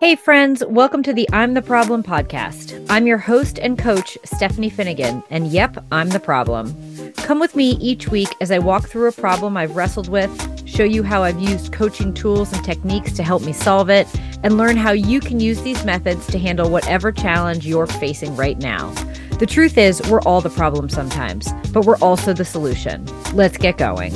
Hey, friends, welcome to the I'm the Problem podcast. I'm your host and coach, Stephanie Finigan, and yep, I'm the problem. Come with me each week as I walk through a problem I've wrestled with, show you how I've used coaching tools and techniques to help me solve it, and learn how you can use these methods to handle whatever challenge you're facing right now. The truth is, we're all the problem sometimes, but we're also the solution. Let's get going.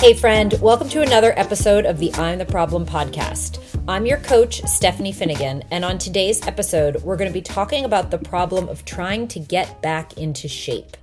Hey, friend, welcome to another episode of the I'm the Problem podcast. I'm your coach, Stephanie Finigan, and on today's episode, we're going to be talking about the problem of trying to get back into shape.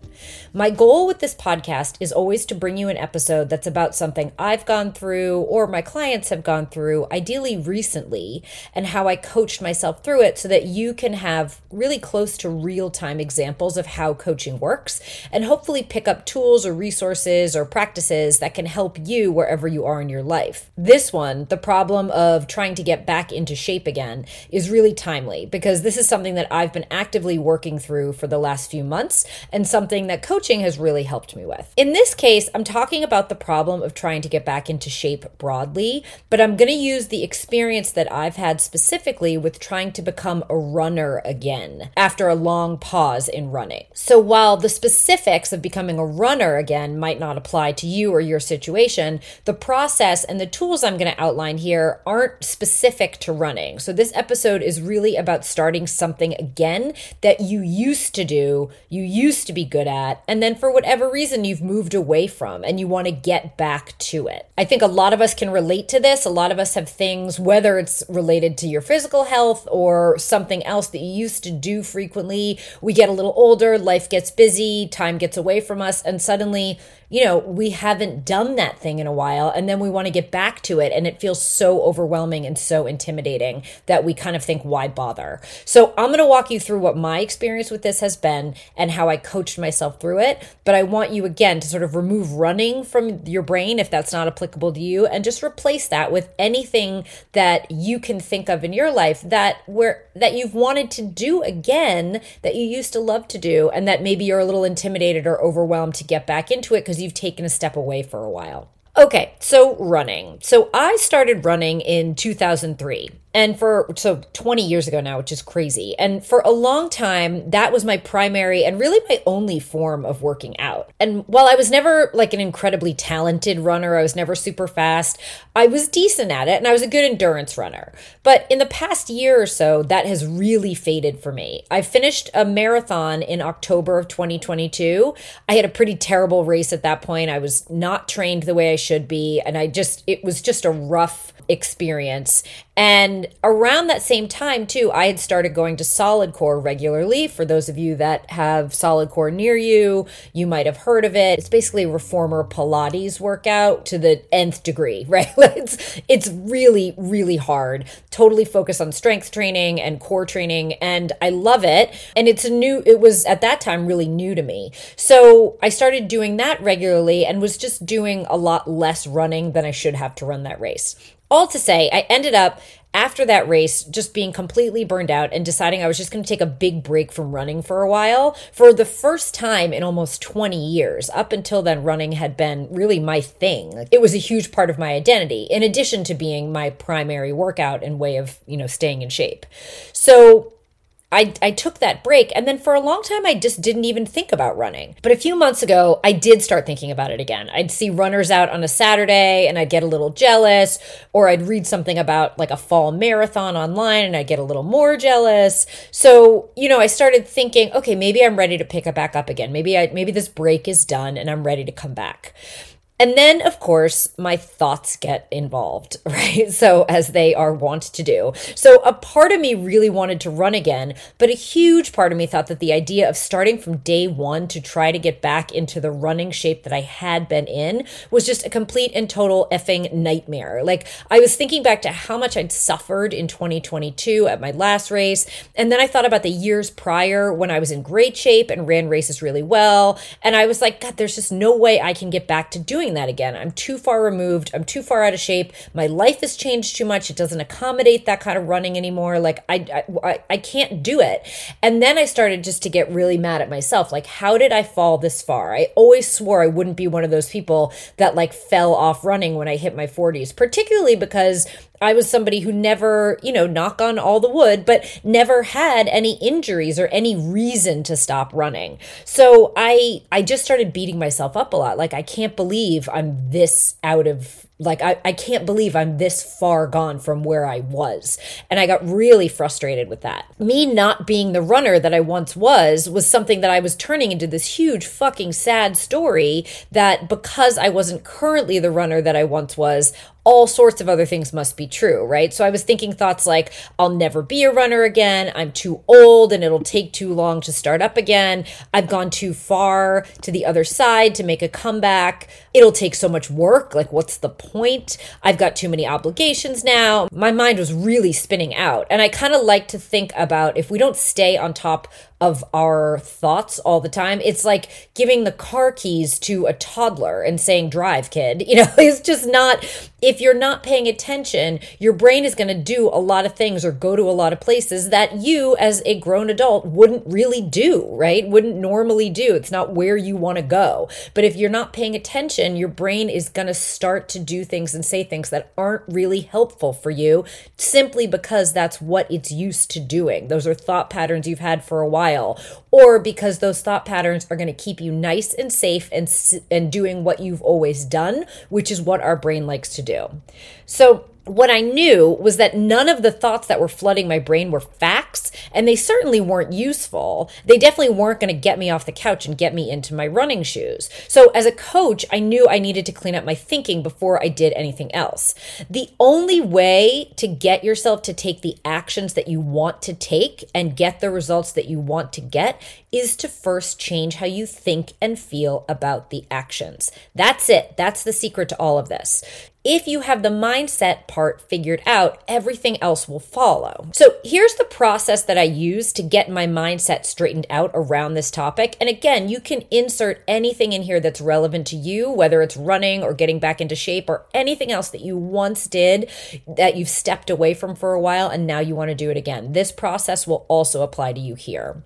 My goal with this podcast is always to bring you an episode that's about something I've gone through or my clients have gone through, ideally recently, and how I coached myself through it so that you can have really close to real time examples of how coaching works and hopefully pick up tools or resources or practices that can help you wherever you are in your life. This one, the problem of trying to get back into shape again, is really timely because this is something that I've been actively working through for the last few months and something that coaching has really helped me with. In this case, I'm talking about the problem of trying to get back into shape broadly, but I'm going to use the experience that I've had specifically with trying to become a runner again after a long pause in running. So while the specifics of becoming a runner again might not apply to you or your situation, the process and the tools I'm going to outline here aren't specific to running. So this episode is really about starting something again that you used to do, you used to be good at, and then for whatever reason you've moved away from and you want to get back to it. I think a lot of us can relate to this. A lot of us have things, whether it's related to your physical health or something else that you used to do frequently. We get a little older, life gets busy, time gets away from us, and suddenly you know, we haven't done that thing in a while and then we want to get back to it and it feels so overwhelming and so intimidating that we kind of think why bother. So, I'm going to walk you through what my experience with this has been and how I coached myself through it, but I want you again to sort of remove running from your brain if that's not applicable to you and just replace that with anything that you can think of in your life that where that you've wanted to do again that you used to love to do and that maybe you're a little intimidated or overwhelmed to get back into it because because you've taken a step away for a while. Okay, so running. So I started running in 2003 and for so 20 years ago now which is crazy. And for a long time that was my primary and really my only form of working out. And while i was never like an incredibly talented runner i was never super fast i was decent at it and i was a good endurance runner. But in the past year or so that has really faded for me. I finished a marathon in october of 2022 i had a pretty terrible race at that point. I was not trained the way i should be and i just it was just a rough experience. And around that same time, too, I had started going to SolidCore regularly. For those of you that have SolidCore near you, you might have heard of it. It's basically a reformer Pilates workout to the nth degree, right? it's, it's really, really hard. Totally focused on strength training and core training. And I love it. And it's a new, it was at that time really new to me. So I started doing that regularly and was just doing a lot less running than I should have to run that race. All to say, I ended up after that race just being completely burned out and deciding I was just going to take a big break from running for a while for the first time in almost 20 years. Up until then, running had been really my thing. It was a huge part of my identity, in addition to being my primary workout and way of, you know, staying in shape. So I, I took that break and then for a long time I just didn't even think about running. But a few months ago, I did start thinking about it again. I'd see runners out on a Saturday and I'd get a little jealous, or I'd read something about like a fall marathon online and I'd get a little more jealous. So, you know, I started thinking, okay, maybe I'm ready to pick it back up again. Maybe I maybe this break is done and I'm ready to come back. And then, of course, my thoughts get involved, right? So, as they are wont to do. So, a part of me really wanted to run again, but a huge part of me thought that the idea of starting from day one to try to get back into the running shape that I had been in was just a complete and total effing nightmare. Like, I was thinking back to how much I'd suffered in 2022 at my last race. And then I thought about the years prior when I was in great shape and ran races really well. And I was like, God, there's just no way I can get back to doing doing that again. I'm too far removed. I'm too far out of shape. My life has changed too much. It doesn't accommodate that kind of running anymore. Like I, I, I can't do it. And then I started just to get really mad at myself. Like, how did I fall this far? I always swore I wouldn't be one of those people that like fell off running when I hit my 40s, particularly because I was somebody who never, you know, knock on all the wood, but never had any injuries or any reason to stop running. So I I just started beating myself up a lot. Like I can't believe I'm this out of like I, I can't believe i'm this far gone from where i was and i got really frustrated with that me not being the runner that i once was was something that i was turning into this huge fucking sad story that because i wasn't currently the runner that i once was all sorts of other things must be true, right? So I was thinking thoughts like, I'll never be a runner again. I'm too old and it'll take too long to start up again. I've gone too far to the other side to make a comeback. It'll take so much work. Like, what's the point? I've got too many obligations now. My mind was really spinning out. And I kind of like to think about if we don't stay on top of our thoughts all the time. It's like giving the car keys to a toddler and saying, drive, kid. You know, it's just not, if you're not paying attention, your brain is going to do a lot of things or go to a lot of places that you, as a grown adult, wouldn't really do, right? Wouldn't normally do. It's not where you want to go. But if you're not paying attention, your brain is going to start to do things and say things that aren't really helpful for you simply because that's what it's used to doing. Those are thought patterns you've had for a while while or because those thought patterns are going to keep you nice and safe and and doing what you've always done, which is what our brain likes to do. So what I knew was that none of the thoughts that were flooding my brain were facts, and they certainly weren't useful. They definitely weren't going to get me off the couch and get me into my running shoes. So, as a coach, I knew I needed to clean up my thinking before I did anything else. The only way to get yourself to take the actions that you want to take and get the results that you want to get is to first change how you think and feel about the actions. That's it. That's the secret to all of this. If you have the mindset part figured out, everything else will follow. So here's the process that I use to get my mindset straightened out around this topic. And again, you can insert anything in here that's relevant to you, whether it's running or getting back into shape or anything else that you once did that you've stepped away from for a while and now you want to do it again. This process will also apply to you here.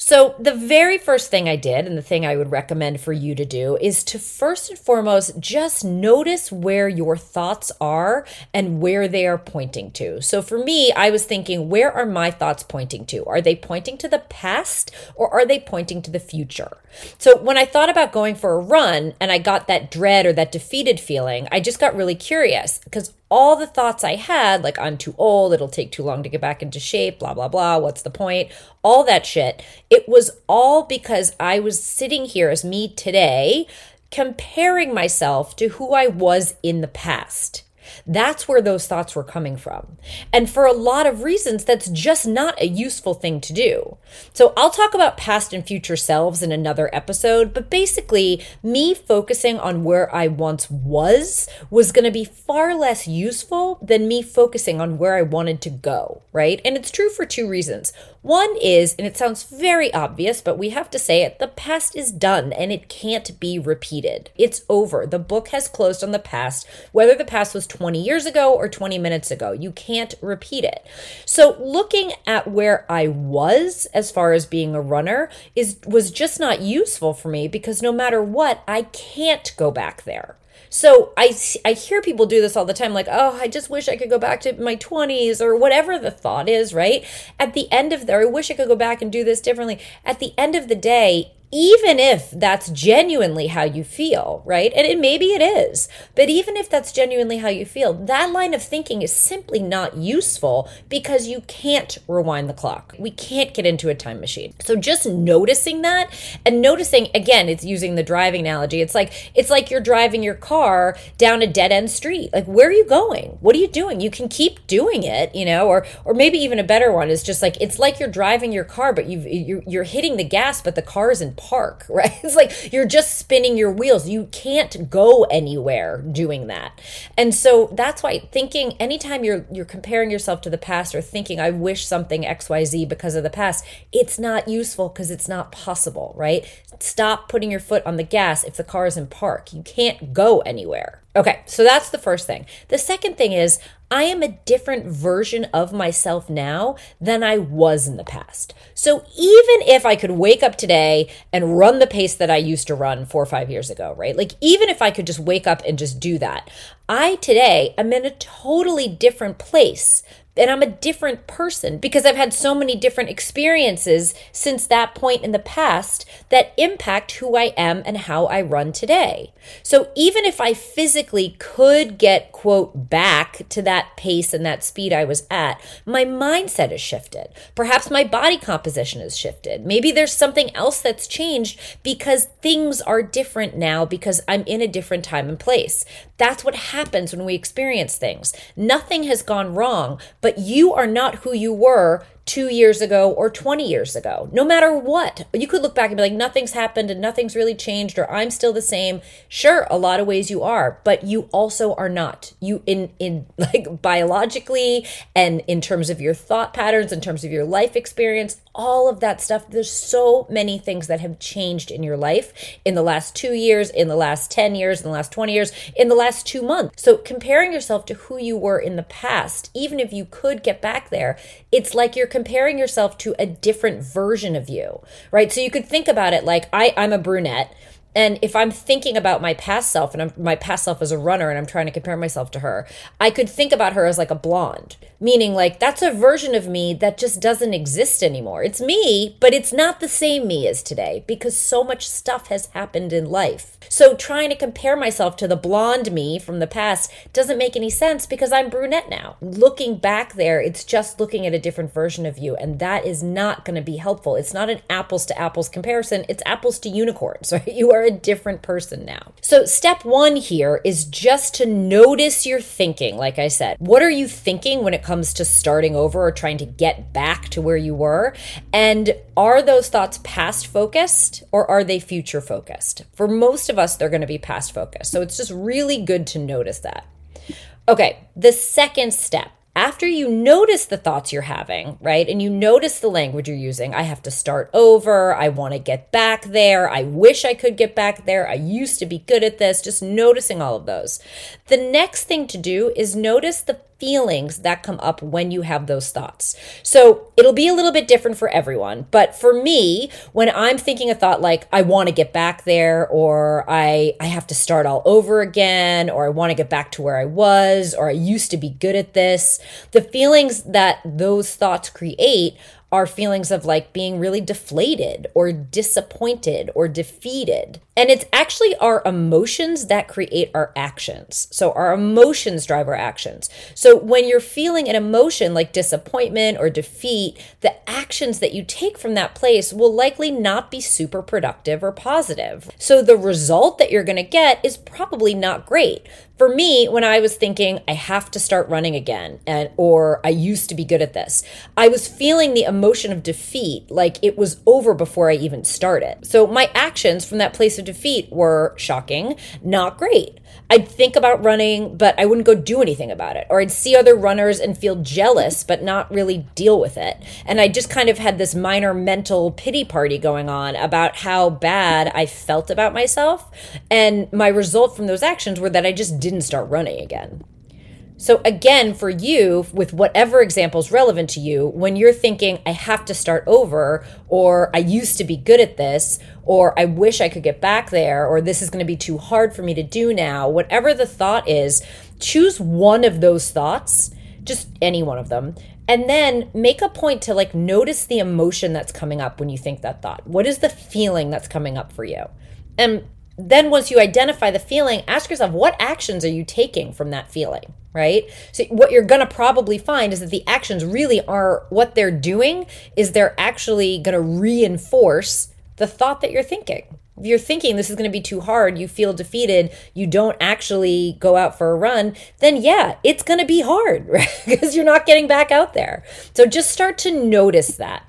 So, the very first thing I did, and the thing I would recommend for you to do, is to first and foremost just notice where your thoughts are and where they are pointing to. So, for me, I was thinking, where are my thoughts pointing to? Are they pointing to the past or are they pointing to the future? So, when I thought about going for a run and I got that dread or that defeated feeling, I just got really curious because all the thoughts I had, like I'm too old, it'll take too long to get back into shape, blah, blah, blah, what's the point, all that shit, it was all because I was sitting here as me today, comparing myself to who I was in the past. That's where those thoughts were coming from. And for a lot of reasons, that's just not a useful thing to do. So I'll talk about past and future selves in another episode, but basically, me focusing on where I once was was going to be far less useful than me focusing on where I wanted to go, right? And it's true for two reasons. One is, and it sounds very obvious, but we have to say it the past is done and it can't be repeated. It's over. The book has closed on the past, whether the past was 20 years ago or 20 minutes ago. You can't repeat it. So, looking at where I was as far as being a runner is was just not useful for me because no matter what, I can't go back there. So I I hear people do this all the time like, "Oh, I just wish I could go back to my 20s or whatever the thought is, right? At the end of there, I wish I could go back and do this differently. At the end of the day, even if that's genuinely how you feel, right? And it, maybe it is, but even if that's genuinely how you feel, that line of thinking is simply not useful because you can't rewind the clock. We can't get into a time machine. So just noticing that and noticing again, it's using the driving analogy. It's like it's like you're driving your car down a dead end street. Like where are you going? What are you doing? You can keep doing it, you know, or or maybe even a better one is just like it's like you're driving your car, but you've you're, you're hitting the gas, but the car isn't park, right? It's like you're just spinning your wheels. You can't go anywhere doing that. And so that's why thinking anytime you're you're comparing yourself to the past or thinking I wish something XYZ because of the past, it's not useful because it's not possible, right? Stop putting your foot on the gas if the car is in park. You can't go anywhere. Okay, so that's the first thing. The second thing is I am a different version of myself now than I was in the past. So even if I could wake up today and run the pace that I used to run four or five years ago, right? Like even if I could just wake up and just do that, I today am in a totally different place and I'm a different person because I've had so many different experiences since that point in the past that impact who I am and how I run today. So even if I physically could get, quote, back to that pace and that speed I was at, my mindset has shifted. Perhaps my body composition has shifted. Maybe there's something else that's changed because things are different now because I'm in a different time and place. That's what happens when we experience things. Nothing has gone wrong, but you are not who you were two years ago or 20 years ago, no matter what. You could look back and be like, nothing's happened and nothing's really changed, or I'm still the same. Sure, a lot of ways you are, but you also are not. You in in like biologically and in terms of your thought patterns, in terms of your life experience, all of that stuff. There's so many things that have changed in your life in the last two years, in the last 10 years, in the last 20 years, in the last two months. So comparing yourself to who you were in the past, even if you could get back there, it's like you're comparing yourself to a different version of you, right? So you could think about it like I, I'm a brunette. And if I'm thinking about my past self and I'm, my past self as a runner and I'm trying to compare myself to her, I could think about her as like a blonde, meaning like that's a version of me that just doesn't exist anymore. It's me, but it's not the same me as today because so much stuff has happened in life. So trying to compare myself to the blonde me from the past doesn't make any sense because I'm brunette now. Looking back there, it's just looking at a different version of you, and that is not going to be helpful. It's not an apples to apples comparison, it's apples to unicorns, right? You are a different person now. So, step one here is just to notice your thinking, like I said. What are you thinking when it comes to starting over or trying to get back to where you were? And are those thoughts past focused or are they future focused? For most of us, they're going to be past focused. So it's just really good to notice that. Okay, the second step after you notice the thoughts you're having, right? And you notice the language you're using, I have to start over. I want to get back there. I wish I could get back there. I used to be good at this. Just noticing all of those. The next thing to do is notice the feelings that come up when you have those thoughts. So it'll be a little bit different for everyone. But for me, when I'm thinking a thought like, I want to get back there, or I, I have to start all over again, or I want to get back to where I was, or I used to be good at this, the feelings that those thoughts create are feelings of like being really deflated or disappointed or defeated. And it's actually our emotions that create our actions. So our emotions drive our actions. So when you're feeling an emotion like disappointment or defeat, the actions that you take from that place will likely not be super productive or positive. So the result that you're going to get is probably not great for me, when I was thinking I have to start running again, and or I used to be good at this, I was feeling the emotion of defeat, like it was over before I even started. So my actions from that place of defeat were shocking, not great. I'd think about running, but I wouldn't go do anything about it. Or I'd see other runners and feel jealous, but not really deal with it. And I just kind of had this minor mental pity party going on about how bad I felt about myself. And my result from those actions were that I just didn't start running again. So, again, for you, with whatever example is relevant to you, when you're thinking, I have to start over, or I used to be good at this, or I wish I could get back there, or this is going to be too hard for me to do now, whatever the thought is, choose one of those thoughts, just any one of them, and then make a point to like notice the emotion that's coming up when you think that thought. What is the feeling that's coming up for you? And then once you identify the feeling, ask yourself, what actions are you taking from that feeling? Right? So what you're going to probably find is that the actions really are what they're doing is they're actually going to reinforce the thought that you're thinking. If you're thinking this is going to be too hard, you feel defeated, you don't actually go out for a run, then yeah, it's going to be hard, right? because you're not getting back out there. So just start to notice that.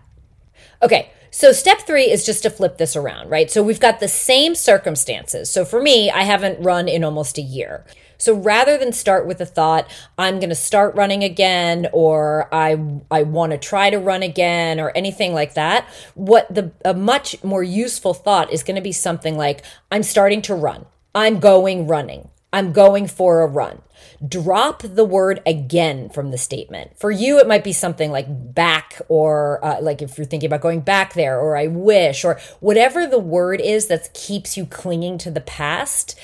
Okay, So, step three is just to flip this around, right? So, we've got the same circumstances. So, for me, I haven't run in almost a year. So rather than start with the thought, I'm going to start running again, or I, I want to try to run again, or anything like that, what the, a much more useful thought is going to be something like, I'm starting to run. I'm going running. I'm going for a run drop the word again from the statement. For you, it might be something like back, or uh, like if you're thinking about going back there, or I wish, or whatever the word is that keeps you clinging to the past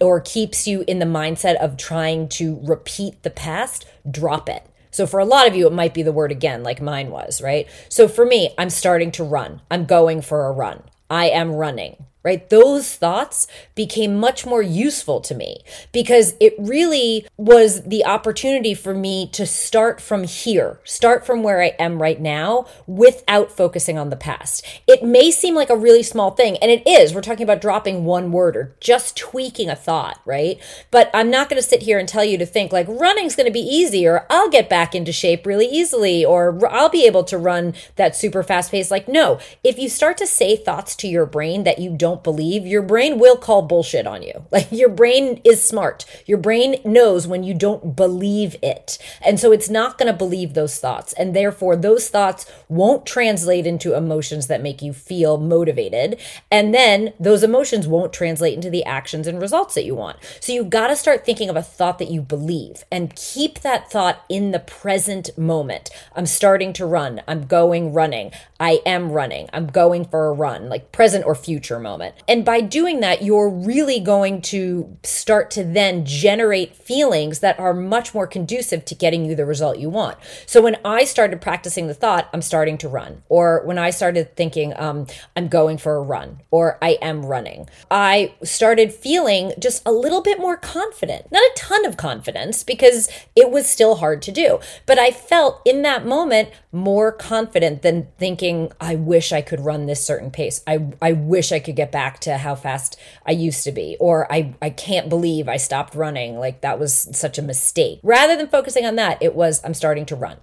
or keeps you in the mindset of trying to repeat the past, drop it. So for a lot of you, it might be the word again, like mine was, right? So for me, I'm starting to run. I'm going for a run. I am running right? Those thoughts became much more useful to me because it really was the opportunity for me to start from here, start from where I am right now without focusing on the past. It may seem like a really small thing, and it is. We're talking about dropping one word or just tweaking a thought, right? But I'm not going to sit here and tell you to think like running's going to be easy or I'll get back into shape really easily or I'll be able to run that super fast pace. Like, no, if you start to say thoughts to your brain that you don't don't believe, your brain will call bullshit on you. Like your brain is smart. Your brain knows when you don't believe it. And so it's not going to believe those thoughts. And therefore, those thoughts won't translate into emotions that make you feel motivated. And then those emotions won't translate into the actions and results that you want. So you got to start thinking of a thought that you believe and keep that thought in the present moment. I'm starting to run. I'm going running. I am running. I'm going for a run, like present or future moment. And by doing that, you're really going to start to then generate feelings that are much more conducive to getting you the result you want. So when I started practicing the thought, I'm starting to run, or when I started thinking, um, I'm going for a run, or I am running, I started feeling just a little bit more confident. Not a ton of confidence because it was still hard to do, but I felt in that moment more confident than thinking I wish I could run this certain pace. I, I wish I could get back to how fast I used to be. Or I, I can't believe I stopped running. Like that was such a mistake. Rather than focusing on that, it was, I'm starting to run.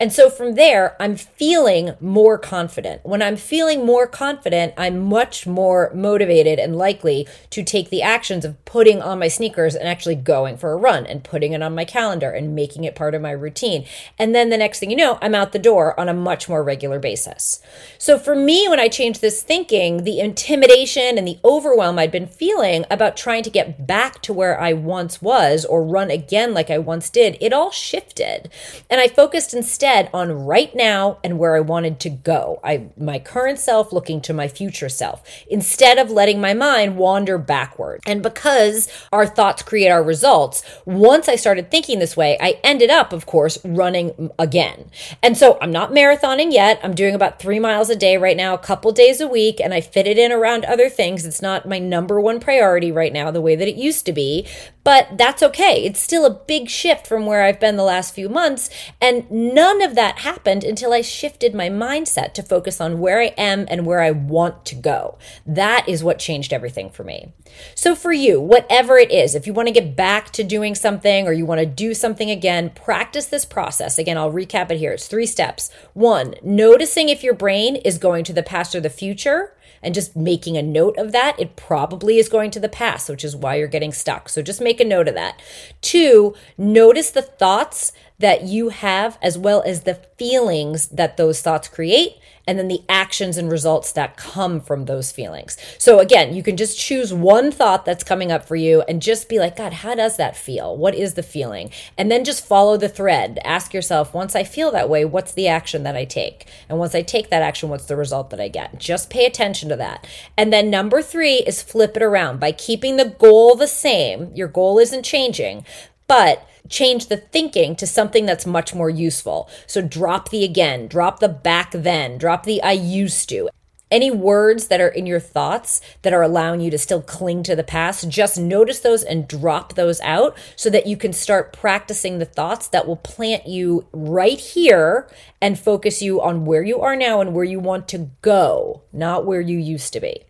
And so from there, I'm feeling more confident. When I'm feeling more confident, I'm much more motivated and likely to take the actions of putting on my sneakers and actually going for a run and putting it on my calendar and making it part of my routine. And then the next thing you know, I'm out the door on a much more regular basis. So for me, when I changed this thinking, the intimidation and the overwhelm I'd been feeling about trying to get back to where I once was or run again like I once did, it all shifted. And I focused instead on right now and where I wanted to go. I my current self looking to my future self instead of letting my mind wander backward. And because our thoughts create our results, once I started thinking this way, I ended up, of course, running again. And so I'm not marathoning yet. I'm doing about three miles a day right now, a couple days a week, and I fit it in around other things. It's not my number one priority right now, the way that it used to be, but that's okay. It's still a big shift from where I've been the last few months. And none of that happened until I shifted my mindset to focus on where I am and where I want to go. That is what changed everything for me. So, for you, whatever it is, if you want to get back to doing something or you want to do something again, practice this process. Again, I'll recap it here. It's three steps. One, noticing if your brain is going to the past or the future and just making a note of that, it probably is going to the past, which is why you're getting stuck. So just make a note of that. Two, notice the thoughts that you have as well as the feelings that those thoughts create and then the actions and results that come from those feelings. So again, you can just choose one thought that's coming up for you and just be like, God, how does that feel? What is the feeling? And then just follow the thread. Ask yourself, once I feel that way, what's the action that I take? And once I take that action, what's the result that I get? Just pay attention to that. And then number three is flip it around by keeping the goal the same. Your goal isn't changing, but change the thinking to something that's much more useful. So drop the again, drop the back then, drop the I used to. Any words that are in your thoughts that are allowing you to still cling to the past, just notice those and drop those out so that you can start practicing the thoughts that will plant you right here and focus you on where you are now and where you want to go, not where you used to be.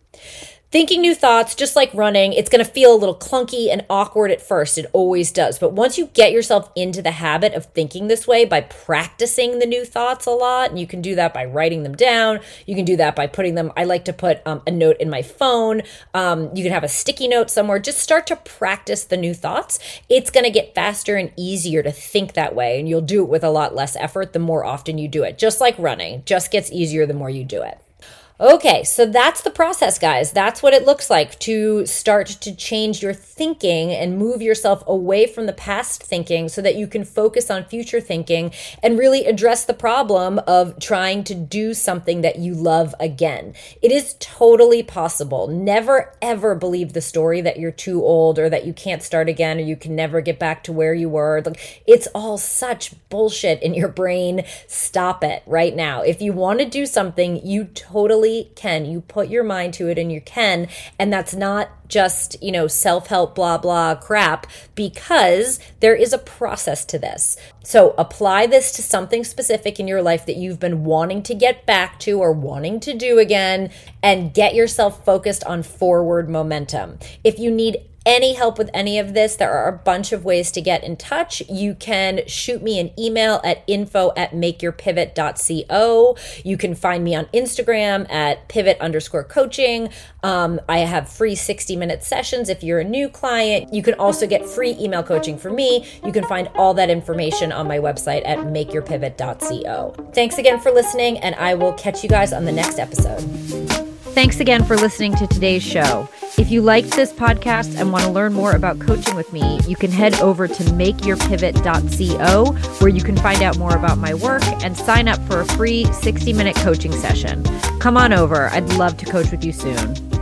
Thinking new thoughts, just like running, it's going to feel a little clunky and awkward at first. It always does. But once you get yourself into the habit of thinking this way by practicing the new thoughts a lot, and you can do that by writing them down, you can do that by putting them. I like to put um, a note in my phone. Um, you can have a sticky note somewhere. Just start to practice the new thoughts. It's going to get faster and easier to think that way, and you'll do it with a lot less effort the more often you do it. Just like running, just gets easier the more you do it. Okay, so that's the process, guys. That's what it looks like to start to change your thinking and move yourself away from the past thinking so that you can focus on future thinking and really address the problem of trying to do something that you love again. It is totally possible. Never ever believe the story that you're too old or that you can't start again or you can never get back to where you were. Like it's all such bullshit in your brain. Stop it right now. If you want to do something, you totally can. You put your mind to it and you can. And that's not just, you know, self help, blah, blah crap, because there is a process to this. So apply this to something specific in your life that you've been wanting to get back to or wanting to do again and get yourself focused on forward momentum. If you need any help with any of this, there are a bunch of ways to get in touch. You can shoot me an email at info at makeyourpivot.co. You can find me on Instagram at pivot underscore coaching. Um, I have free 60 minute sessions if you're a new client. You can also get free email coaching from me. You can find all that information on my website at makeyourpivot.co. Thanks again for listening, and I will catch you guys on the next episode. Thanks again for listening to today's show. If you liked this podcast and want to learn more about coaching with me, you can head over to makeyourpivot.co where you can find out more about my work and sign up for a free 60 minute coaching session. Come on over. I'd love to coach with you soon.